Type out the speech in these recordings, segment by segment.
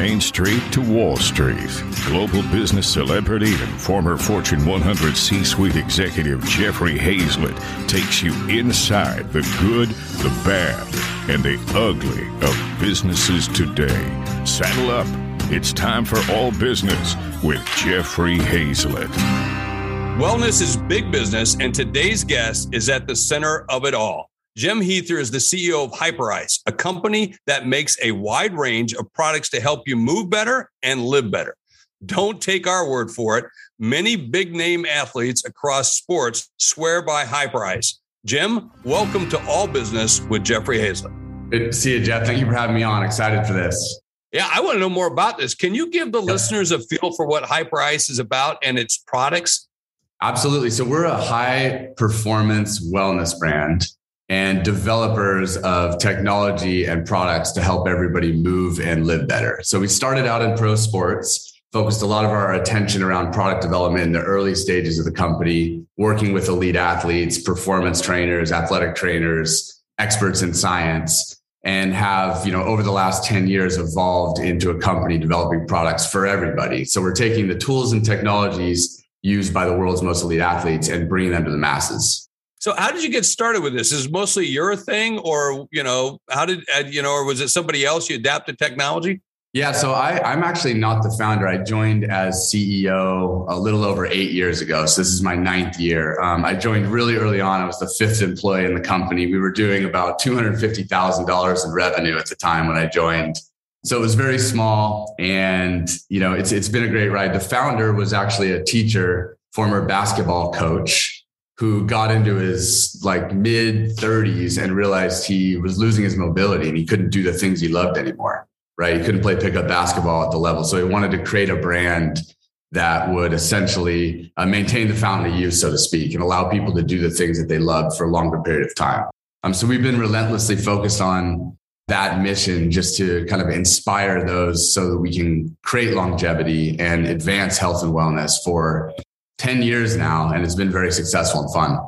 Main Street to Wall Street, global business celebrity and former Fortune 100 C suite executive Jeffrey Hayzlett takes you inside the good, the bad, and the ugly of businesses today. Saddle up. It's time for All Business with Jeffrey Hayzlett. Wellness is big business, and today's guest is at the center of it all. Jim Huether is the CEO of Hyperice, a company that makes a wide range of products to help you move better and live better. Don't take our word for it. Many big name athletes across sports swear by Hyperice. Jim, welcome to All Business with Jeffrey Hayzlett. Good to see you, Jeff. Thank you for having me on. Excited for this. Yeah, I want to know more about this. Can you give the yeah. listeners a feel for what Hyperice is about and its products? Absolutely. So, we're a high performance wellness brand and developers of technology and products to help everybody move and live better. So we started out in pro sports, focused a lot of our attention around product development in the early stages of the company, working with elite athletes, performance trainers, athletic trainers, experts in science and have you know over the last 10 years evolved into a company developing products for everybody so we're taking the tools and technologies used by the world's most elite athletes and bringing them to the masses so how did you get started with this? Is it mostly your thing or, you know, how did, uh, you know, or was it somebody else you adapted technology? Yeah, so I, am actually not the founder. I joined as CEO a little over eight years ago. So this is my ninth year. Um, I joined really early on. I was the fifth employee in the company. We were doing about $250,000 in revenue at the time when I joined. So it was very small and, you know, it's, it's been a great ride. The founder was actually a teacher, former basketball coach who got into his like mid 30s and realized he was losing his mobility and he couldn't do the things he loved anymore right? He couldn't play pickup basketball at the level. So he wanted to create a brand that would essentially uh, maintain the fountain of youth so to speak and allow people to do the things that they loved for a longer period of time. Um, so we've been relentlessly focused on that mission just to kind of inspire those so that we can create longevity and advance health and wellness for 10 years now, and it's been very successful and fun.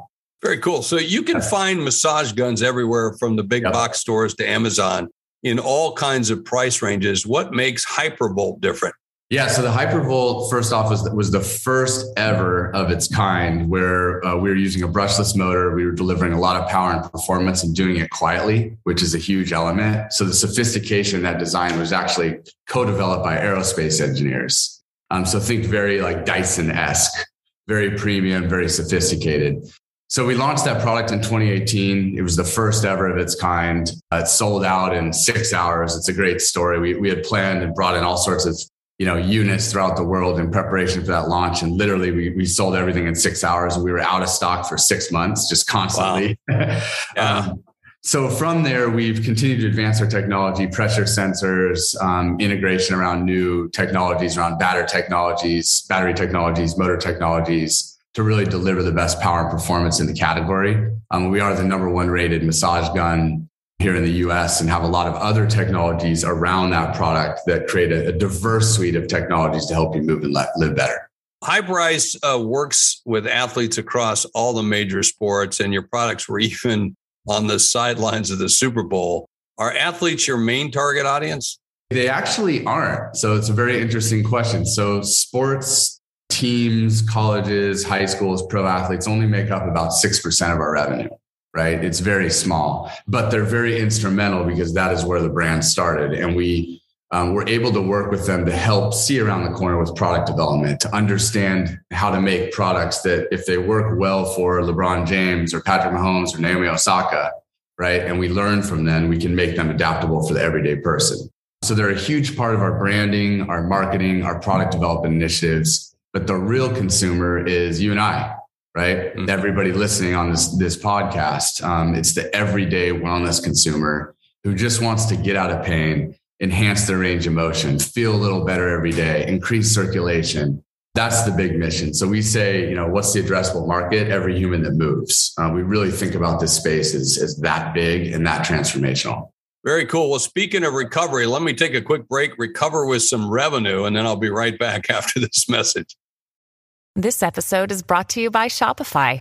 Very cool. So you can find massage guns everywhere from the big yep. box stores to Amazon in all kinds of price ranges. What makes Hypervolt different? Yeah, so the Hypervolt, first off, was, was the first ever of its kind where uh, we were using a brushless motor. We were delivering a lot of power and performance and doing it quietly, which is a huge element. So the sophistication that design was actually co developed by aerospace engineers. Um, so think very like Dyson esque very premium, very sophisticated. So we launched that product in 2018. It was the first ever of its kind. Uh, it sold out in six hours. It's a great story. We, we had planned and brought in all sorts of you know units throughout the world in preparation for that launch, and literally we, we sold everything in six hours. And we were out of stock for six months, just constantly. Wow. yeah. um, so from there, we've continued to advance our technology, pressure sensors, um, integration around new technologies, around battery technologies, battery technologies, motor technologies to really deliver the best power and performance in the category. Um, we are the number one rated massage gun here in the US and have a lot of other technologies around that product that create a, a diverse suite of technologies to help you move and let, live better. Hyperice uh, works with athletes across all the major sports, and your products were even on the sidelines of the Super Bowl. Are athletes your main target audience? They actually aren't. So it's a very interesting question. So sports teams, colleges, high schools, pro athletes only make up about 6% of our revenue, right? It's very small, but they're very instrumental because that is where the brand started. And we um, we're able to work with them to help see around the corner with product development, to understand how to make products that if they work well for LeBron James or Patrick Mahomes or Naomi Osaka, right? And we learn from them, we can make them adaptable for the everyday person. So they're a huge part of our branding, our marketing, our product development initiatives. But the real consumer is you and I, right? Mm-hmm. Everybody listening on this, this podcast. Um, it's the everyday wellness consumer who just wants to get out of pain enhance their range of motion, feel a little better every day, increase circulation. That's the big mission. So we say, you know, what's the addressable market? Every human that moves. Uh, we really think about this space as, as that big and that transformational. Very cool. Well, speaking of recovery, let me take a quick break, recover with some revenue, and then I'll be right back after this message. This episode is brought to you by Shopify.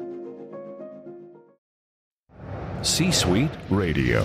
C-Suite Radio.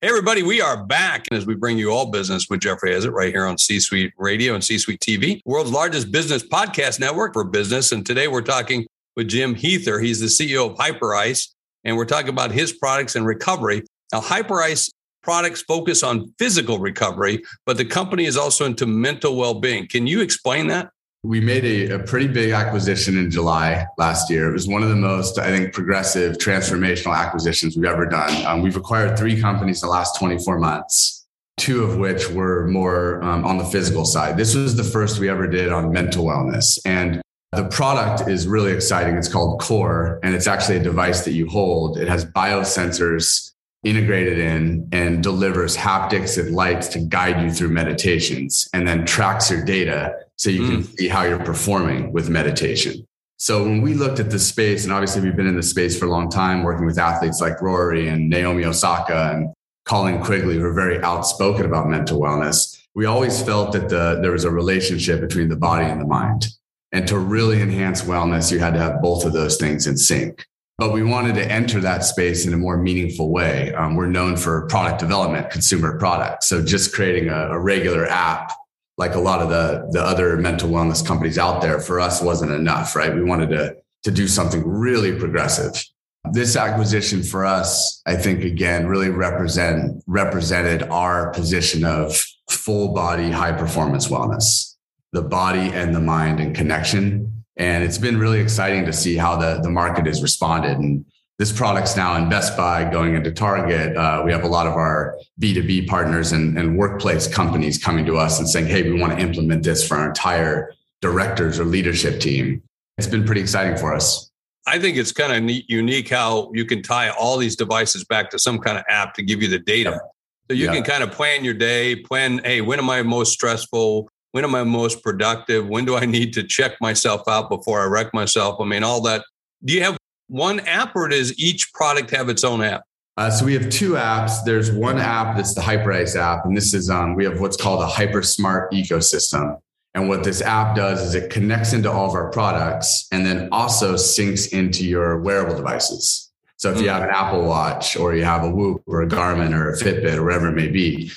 Hey, everybody, we are back as we bring you all business with Jeffrey Hayzlett right here on C Suite Radio and C Suite TV, world's largest business podcast network for business. And today we're talking with Jim Huether. He's the CEO of Hyperice, and we're talking about his products and recovery. Now, Hyperice products focus on physical recovery, but the company is also into mental well being. Can you explain that? We made a, a, pretty big acquisition in July last year. It was one of the most, I think, progressive, transformational acquisitions we've ever done. Um, we've acquired three companies in the last 24 months, two of which were more um, on the physical side. This was the first we ever did on mental wellness. And the product is really exciting. It's called Core, and it's actually a device that you hold. It has biosensors integrated in and delivers haptics and lights to guide you through meditations and then tracks your data so you mm. can see how you're performing with meditation. So when we looked at the space, and obviously we've been in the space for a long time, working with athletes like Rory and Naomi Osaka and Colin Quigley, who are very outspoken about mental wellness, we always felt that the, there was a relationship between the body and the mind. And to really enhance wellness, you had to have both of those things in sync. But we wanted to enter that space in a more meaningful way. Um, we're known for product development, consumer products. So just creating a, a regular app like a lot of the the other mental wellness companies out there for us wasn't enough right? We wanted to to do something really progressive. This acquisition for us i think again really represent represented our position of full body high performance wellness the body and the mind and connection. And it's been really exciting to see how the the market has responded. And this product's now in Best Buy, going into Target. Uh, we have a lot of our B2B partners and, and, workplace companies coming to us and saying, hey, we want to implement this for our entire directors or leadership team. It's been pretty exciting for us. I think it's kind of neat, unique how you can tie all these devices back to some kind of app to give you the data. So you yeah. can kind of plan your day, plan, hey, when am I most stressful? When am I most productive? When do I need to check myself out before I wreck myself? I mean, all that. Do you have one app or does each product have its own app? Uh, so we have two apps. There's one app that's the Hyperice app, and this is um, we have what's called a Hyper Smart ecosystem. And what this app does is it connects into all of our products and then also syncs into your wearable devices. So if you have an Apple Watch or you have a Whoop or a Garmin or a Fitbit or whatever it may be,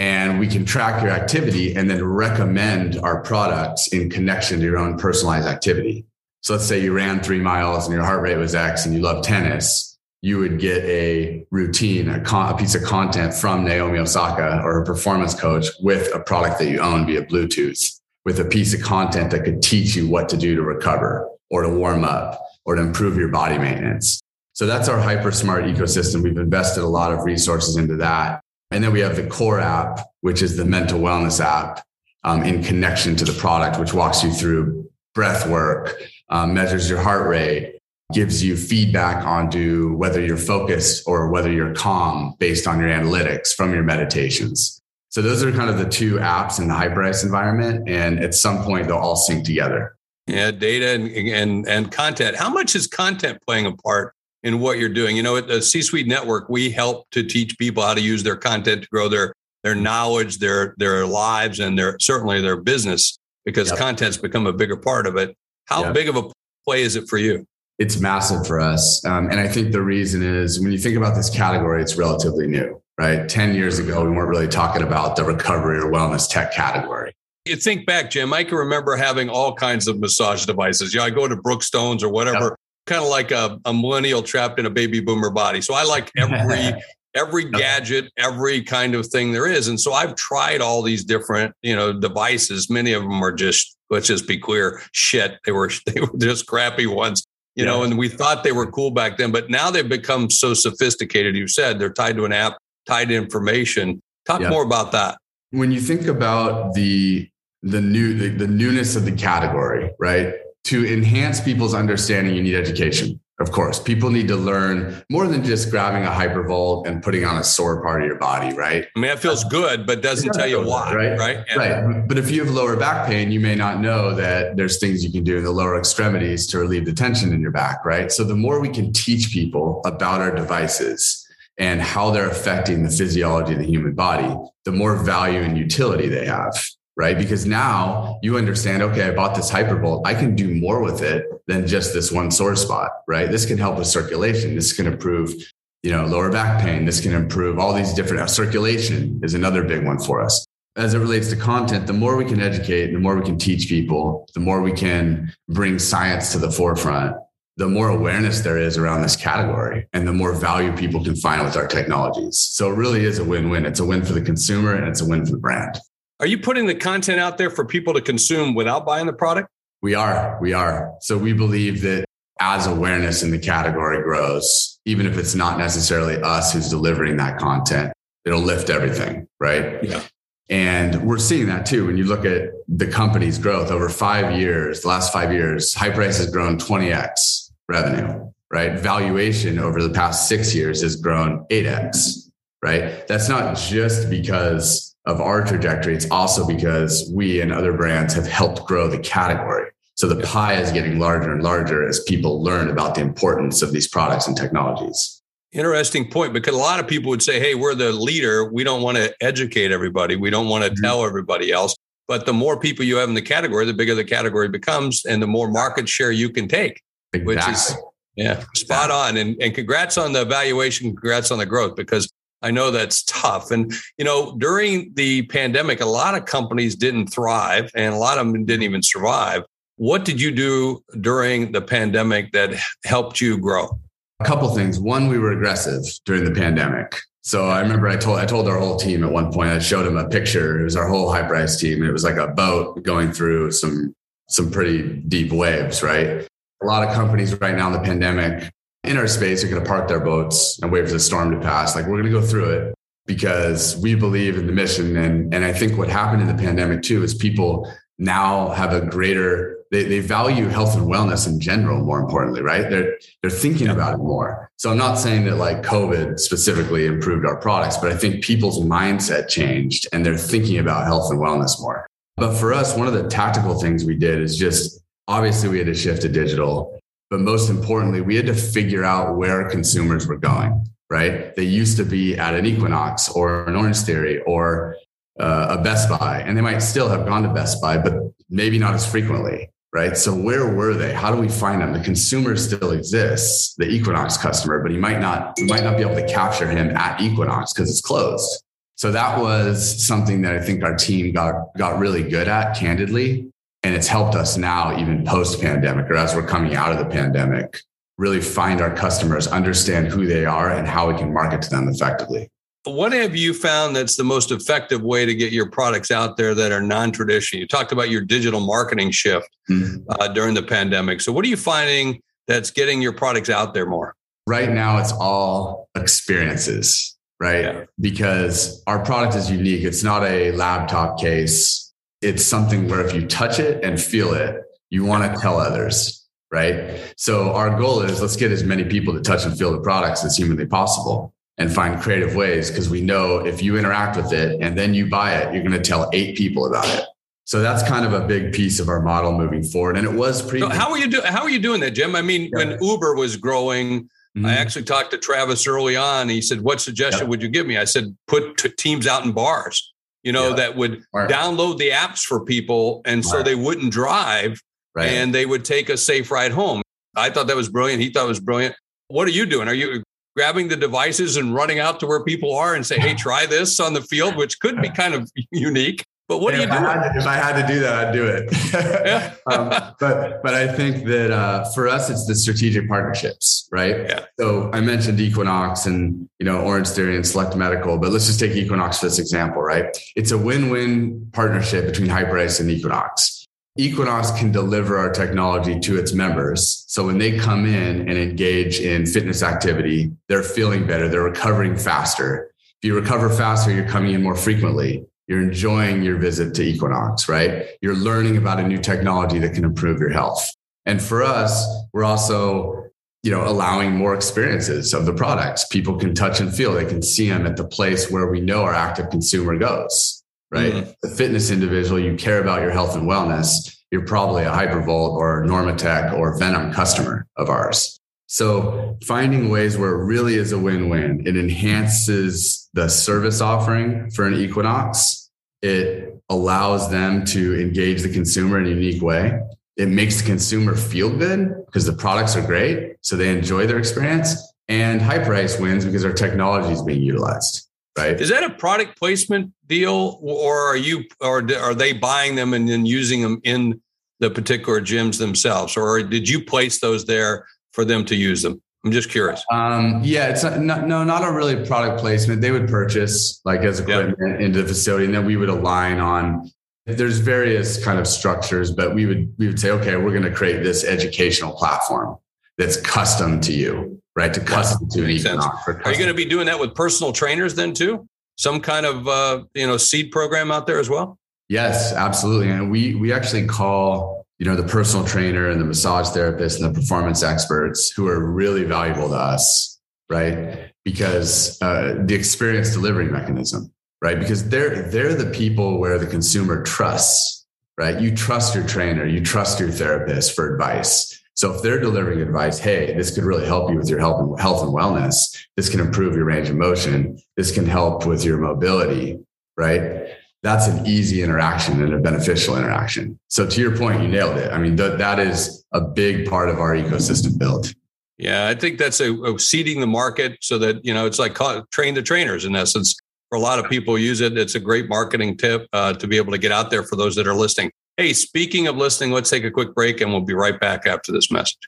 and we can track your activity and then recommend our products in connection to your own personalized activity. So let's say you ran three miles and your heart rate was X and you love tennis, you would get a routine, a, con- a piece of content from Naomi Osaka or a performance coach with a product that you own via Bluetooth, with a piece of content that could teach you what to do to recover or to warm up or to improve your body maintenance. So that's our hyper smart ecosystem. We've invested a lot of resources into that. And then we have the core app, which is the mental wellness app um, in connection to the product, which walks you through breath work, um, measures your heart rate, gives you feedback onto whether you're focused or whether you're calm based on your analytics from your meditations. So those are kind of the two apps in the Hyperice environment. And at some point, they'll all sync together. Yeah, data and, and, and content. How much is content playing a part in what you're doing? You know, at the C Suite Network, we help to teach people how to use their content to grow their their knowledge, their their lives, and their certainly their business because yep. content's become a bigger part of it. How big of a play is it for you? It's massive for us. Um, and I think the reason is when you think about this category, it's relatively new, right? 10 years ago, we weren't really talking about the recovery or wellness tech category. You think back, Jim, I can remember having all kinds of massage devices. Yeah, I go to Brookstones or whatever, yep. kind of like a, a millennial trapped in a baby boomer body. So I like every every gadget, every kind of thing there is. And so I've tried all these different, you know, devices. Many of them are just, let's just be clear, shit. They were they were just crappy ones, you yeah. know, and we thought they were cool back then, but now they've become so sophisticated. You said they're tied to an app, tied to information. Talk yeah. more about that. When you think about the the new the, the newness of the category, right? To enhance people's understanding, you need education of course, people need to learn more than just grabbing a hypervolt and putting on a sore part of your body, right? I mean, that feels good, but doesn't tell you why, right? Right. Yeah. Right. But if you have lower back pain, you may not know that there's things you can do in the lower extremities to relieve the tension in your back, right? So the more we can teach people about our devices and how they're affecting the physiology of the human body, the more value and utility they have right? Because now you understand, okay, I bought this hypervolt. I can do more with it than just this one sore spot, right? This can help with circulation. This can improve, you know, lower back pain. This can improve all these different uh, circulation is another big one for us. As it relates to content, the more we can educate, the more we can teach people, the more we can bring science to the forefront, the more awareness there is around this category and the more value people can find with our technologies. So it really is a win-win. It's a win for the consumer and it's a win for the brand. Are you putting the content out there for people to consume without buying the product? We are. We are. So we believe that as awareness in the category grows, even if it's not necessarily us who's delivering that content, it'll lift everything. Right. Yeah. And we're seeing that too. When you look at the company's growth over five years, the last five years, Hyperice has grown 20x revenue, right? Valuation over the past six years has grown 8x, right? That's not just because of our trajectory, it's also because we and other brands have helped grow the category. So the pie is getting larger and larger as people learn about the importance of these products and technologies. Interesting point because a lot of people would say, hey, we're the leader. We don't want to educate everybody. We don't want to mm-hmm. tell everybody else. But the more people you have in the category, the bigger the category becomes and the more market share you can take, exactly. which is yeah, spot on. And, and congrats on the valuation. Congrats on the growth because I know that's tough. And, you know, during the pandemic, a lot of companies didn't thrive and a lot of them didn't even survive. What did you do during the pandemic that helped you grow? A couple things. One, we were aggressive during the pandemic. So I remember I told I told our whole team at one point, I showed them a picture. It was our whole Hyperice team. It was like a boat going through some some pretty deep waves, right? A lot of companies right now in the pandemic in our space are going to park their boats and wait for the storm to pass. Like we're going to go through it because we believe in the mission. And, and I think what happened in the pandemic too is people now have a greater, they, they value health and wellness in general, more importantly, right? They're, they're thinking about it more. So I'm not saying that like COVID specifically improved our products, but I think people's mindset changed and they're thinking about health and wellness more. But for us, one of the tactical things we did is just obviously we had to shift to digital but most importantly, we had to figure out where consumers were going, right? They used to be at an Equinox or an Orange Theory or uh, a Best Buy, and they might still have gone to Best Buy, but maybe not as frequently, right? So where were they? How do we find them? The consumer still exists, the Equinox customer, but he might not, we might not be able to capture him at Equinox because it's closed. So that was something that I think our team got got really good at, candidly, and it's helped us now, even post pandemic or as we're coming out of the pandemic, really find our customers, understand who they are, and how we can market to them effectively. What have you found that's the most effective way to get your products out there that are non traditional? You talked about your digital marketing shift mm-hmm. uh, during the pandemic. So, what are you finding that's getting your products out there more? Right now, it's all experiences, right? Yeah. Because our product is unique. It's not a laptop case it's something where if you touch it and feel it, you want to tell others, right? So our goal is let's get as many people to touch and feel the products as humanly possible and find creative ways because we know if you interact with it and then you buy it, you're going to tell eight people about it. So that's kind of a big piece of our model moving forward. And it was pretty. So how are you doing? How are you doing that, Jim? I mean, yeah. when Uber was growing, mm-hmm. I actually talked to Travis early on. He said, "What suggestion would you give me?" I said, "Put t- teams out in bars." You know, yeah. that would download the apps for people. And so they wouldn't drive right. and they would take a safe ride home. I thought that was brilliant. He thought it was brilliant. What are you doing? Are you grabbing the devices and running out to where people are and say, hey, try this on the field, which could be kind of unique? But what do you do? if I had to do that, I'd do it. yeah. um, but but I think that uh, for us, it's the strategic partnerships, right? Yeah. So I mentioned Equinox and you know Orange Theory and Select Medical, but let's just take Equinox for this example, right? It's a win-win partnership between Hyperice and Equinox. Equinox can deliver our technology to its members. So when they come in and engage in fitness activity, they're feeling better, they're recovering faster. If you recover faster, you're coming in more frequently you're enjoying your visit to Equinox, right? You're learning about a new technology that can improve your health. And for us, we're also, you know, allowing more experiences of the products. People can touch and feel. They can see them at the place where we know our active consumer goes, right? Mm-hmm. The fitness individual, you care about your health and wellness. You're probably a Hypervolt or Normatec or Venom customer of ours. So finding ways where it really is a win-win, it enhances the service offering for an Equinox. It allows them to engage the consumer in a unique way. It makes the consumer feel good because the products are great. So they enjoy their experience. And Hyperice wins because our technology is being utilized. Right. Is that a product placement deal or are you or are they buying them and then using them in the particular gyms themselves? Or did you place those there for them to use them? I'm just curious. Um, yeah, it's not, no, not a really product placement. They would purchase like as equipment yep. into the facility, and then we would align on. There's various kind of structures, but we would we would say, okay, we're going to create this educational platform that's custom to you, right? To custom to an sense. Are you going to be doing that with personal trainers then too? Some kind of uh, you know seed program out there as well? Yes, absolutely. And we we actually call you know the personal trainer and the massage therapist and the performance experts who are really valuable to us right? Because uh, the experience delivery mechanism right? Because they're they're the people where the consumer trusts right? You trust your trainer you trust your therapist for advice. So if they're delivering advice hey this could really help you with your health and health and wellness. This can improve your range of motion. This can help with your mobility right that's an easy interaction and a beneficial interaction. So to your point, you nailed it. I mean, th- that is a big part of our ecosystem build. Yeah, I think that's a, a seeding the market so that, you know, it's like train the trainers in essence. For a lot of people use it. It's a great marketing tip uh, to be able to get out there for those that are listening. Hey, speaking of listening, let's take a quick break and we'll be right back after this message.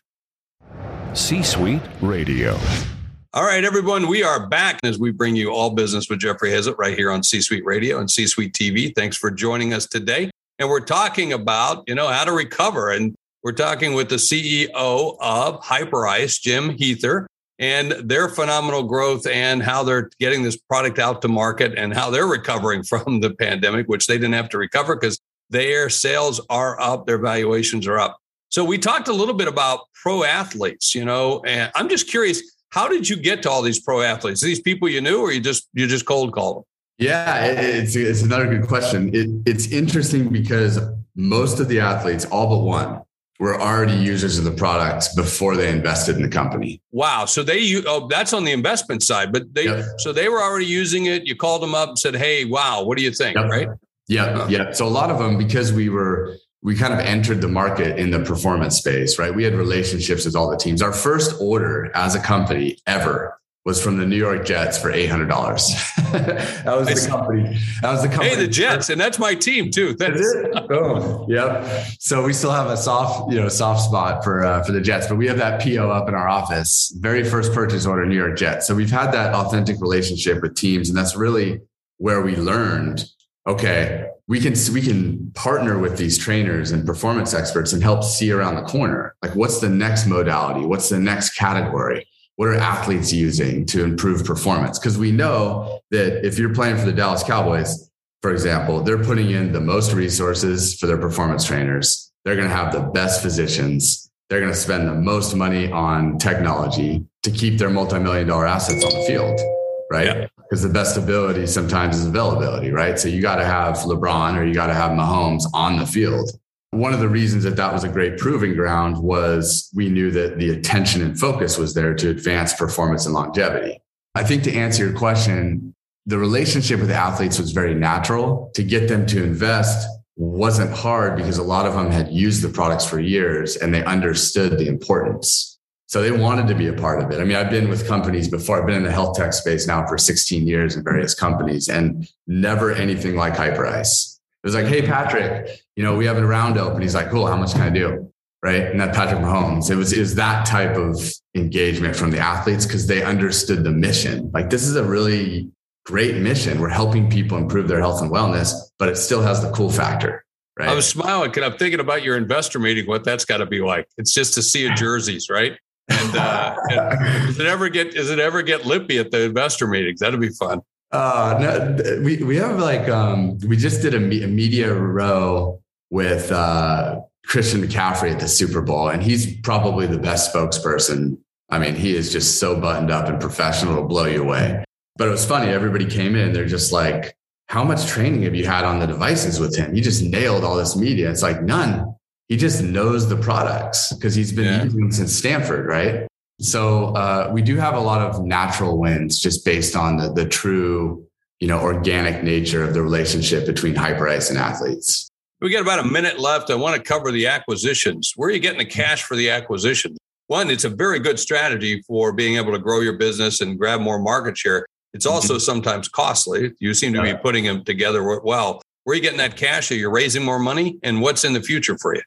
C Suite Radio. All right, everyone, we are back as we bring you all business with Jeffrey Hayzlett right here on C Suite Radio and C Suite TV. Thanks for joining us today. And we're talking about, you know, how to recover. And we're talking with the CEO of Hyperice, Jim Huether, and their phenomenal growth and how they're getting this product out to market and how they're recovering from the pandemic, which they didn't have to recover because their sales are up, their valuations are up. So we talked a little bit about pro athletes, you know, and I'm just curious how did you get to all these pro athletes? Are these people you knew, or you just you just cold call them? Yeah, it's it's another good question. It, it's interesting because most of the athletes, all but one, were already users of the product before they invested in the company. Wow! So they oh that's on the investment side, but they yep. so they were already using it. You called them up and said, "Hey, wow, what do you think?" Yep. Right? Yeah, yeah. So a lot of them because we were we kind of entered the market in the performance space, right? We had relationships with all the teams. Our first order as a company ever was from the New York Jets for eight hundred dollars. that was the company. That was the company. Hey, the Jets, and that's my team too. That's it. Boom. Yep. So we still have a soft, you know, soft spot for uh, for the Jets, but we have that PO up in our office. Very first purchase order, New York Jets. So we've had that authentic relationship with teams, and that's really where we learned. Okay, we can we can partner with these trainers and performance experts and help see around the corner. Like what's the next modality? What's the next category? What are athletes using to improve performance? Because we know that if you're playing for the dallas cowboys for example they're putting in the most resources for their performance trainers. They're going to have the best physicians. They're going to spend the most money on technology to keep their multi-million dollar assets on the field right? Yeah because the best ability sometimes is availability, right? So you got to have LeBron or you got to have Mahomes on the field. One of the reasons that that was a great proving ground was we knew that the attention and focus was there to advance performance and longevity. I think to answer your question, the relationship with athletes was very natural. To get them to invest wasn't hard because a lot of them had used the products for years and they understood the importance. So they wanted to be a part of it. I mean, I've been with companies before. I've been in the health tech space now for 16 years in various companies and never anything like Hyperice. It was like, hey, Patrick, you know, we have a round open. He's like, cool, how much can I do? Right. And that Patrick Mahomes, it was, it was that type of engagement from the athletes because they understood the mission. Like, this is a really great mission. We're helping people improve their health and wellness, but it still has the cool factor. Right. I was smiling because I'm thinking about your investor meeting, what that's got to be like. It's just to see a jerseys, right? And, uh, and does it ever get does it ever get lippy at the investor meetings? That'd be fun. Uh, no, we we have like um, we just did a, a media row with uh, Christian McCaffrey at the Super Bowl, and he's probably the best spokesperson. I mean, he is just so buttoned up and professional, to blow you away. But it was funny. Everybody came in, they're just like, "How much training have you had on the devices with him? He just nailed all this media." It's like none. He just knows the products because he's been yeah. using them since Stanford, right? So uh, we do have a lot of natural wins just based on the, the true, you know, organic nature of the relationship between Hyperice and athletes. We got about a minute left. I want to cover the acquisitions. Where are you getting the cash for the acquisitions? One, it's a very good strategy for being able to grow your business and grab more market share. It's also mm-hmm. sometimes costly. You seem to be putting them together well. Where are you getting that cash? Are you raising more money? And what's in the future for you?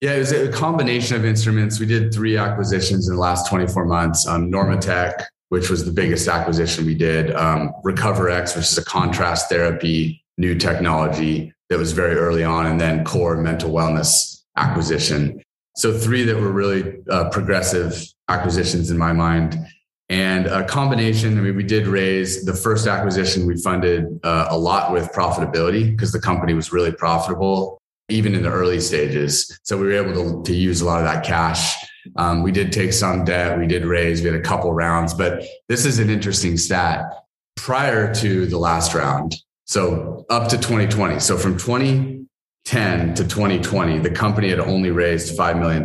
Yeah, it was a combination of instruments. We did three acquisitions in the last 24 months. Um, Normatec, which was the biggest acquisition we did. Um, RecoverX, which is a contrast therapy new technology that was very early on, and then Core Mental Wellness acquisition. So three that were really uh, progressive acquisitions in my mind. And a combination, I mean, we did raise the first acquisition, we funded uh, a lot with profitability because the company was really profitable even in the early stages. So we were able to, to use a lot of that cash. Um, we did take some debt, we did raise, we had a couple rounds, but this is an interesting stat. Prior to the last round, so up to 2020, so from 2010 to 2020, the company had only raised $5 million.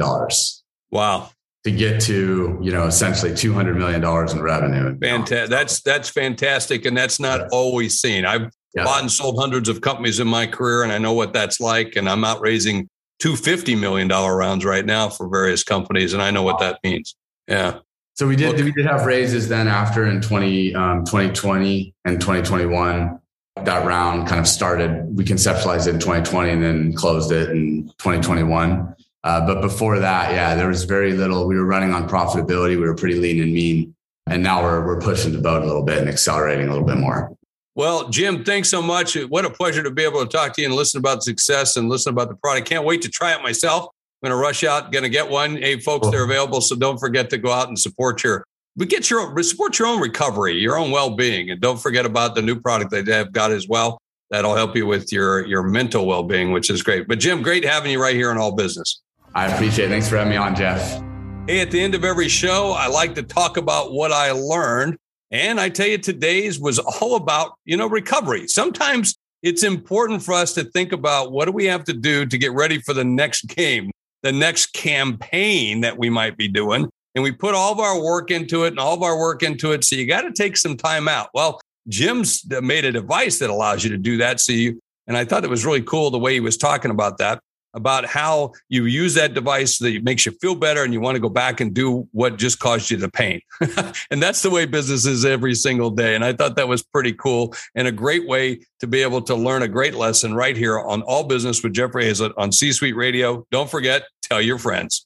Wow. To get to, you know, essentially $200 million in revenue. Fantastic. That's, that's fantastic. And that's not always seen. I've, yeah. bought and sold hundreds of companies in my career, and I know what that's like. And I'm out raising two fifty million dollar rounds right now for various companies, and I know what that means. Yeah. So we did we did have raises then after in 20, um, 2020 and 2021. That round kind of started. We conceptualized it in 2020 and then closed it in 2021. Uh, but before that, yeah, there was very little. We were running on profitability. We were pretty lean and mean, and now we're we're pushing the boat a little bit and accelerating a little bit more. Well, Jim, thanks so much. What a pleasure to be able to talk to you and listen about success and listen about the product. Can't wait to try it myself. I'm going to rush out, going to get one. Hey, folks, they're available. So don't forget to go out and support your, but get your, support your own recovery, your own well-being. And don't forget about the new product that they have got as well. That'll help you with your, your mental well-being, which is great. But Jim, great having you right here on All Business. I appreciate it. Thanks for having me on, Jeff. Hey, at the end of every show, I like to talk about what I learned and I tell you, today's was all about, you know, recovery. Sometimes it's important for us to think about what do we have to do to get ready for the next game, the next campaign that we might be doing. And we put all of our work into it and all of our work into it. So you got to take some time out. Well, Jim's made a device that allows you to do that. So you, and I thought it was really cool the way he was talking about that about how you use that device that makes you feel better and you want to go back and do what just caused you the pain. and that's the way business is every single day. And I thought that was pretty cool and a great way to be able to learn a great lesson right here on All Business with Jeffrey Hayzlett on C Suite Radio. Don't forget, tell your friends.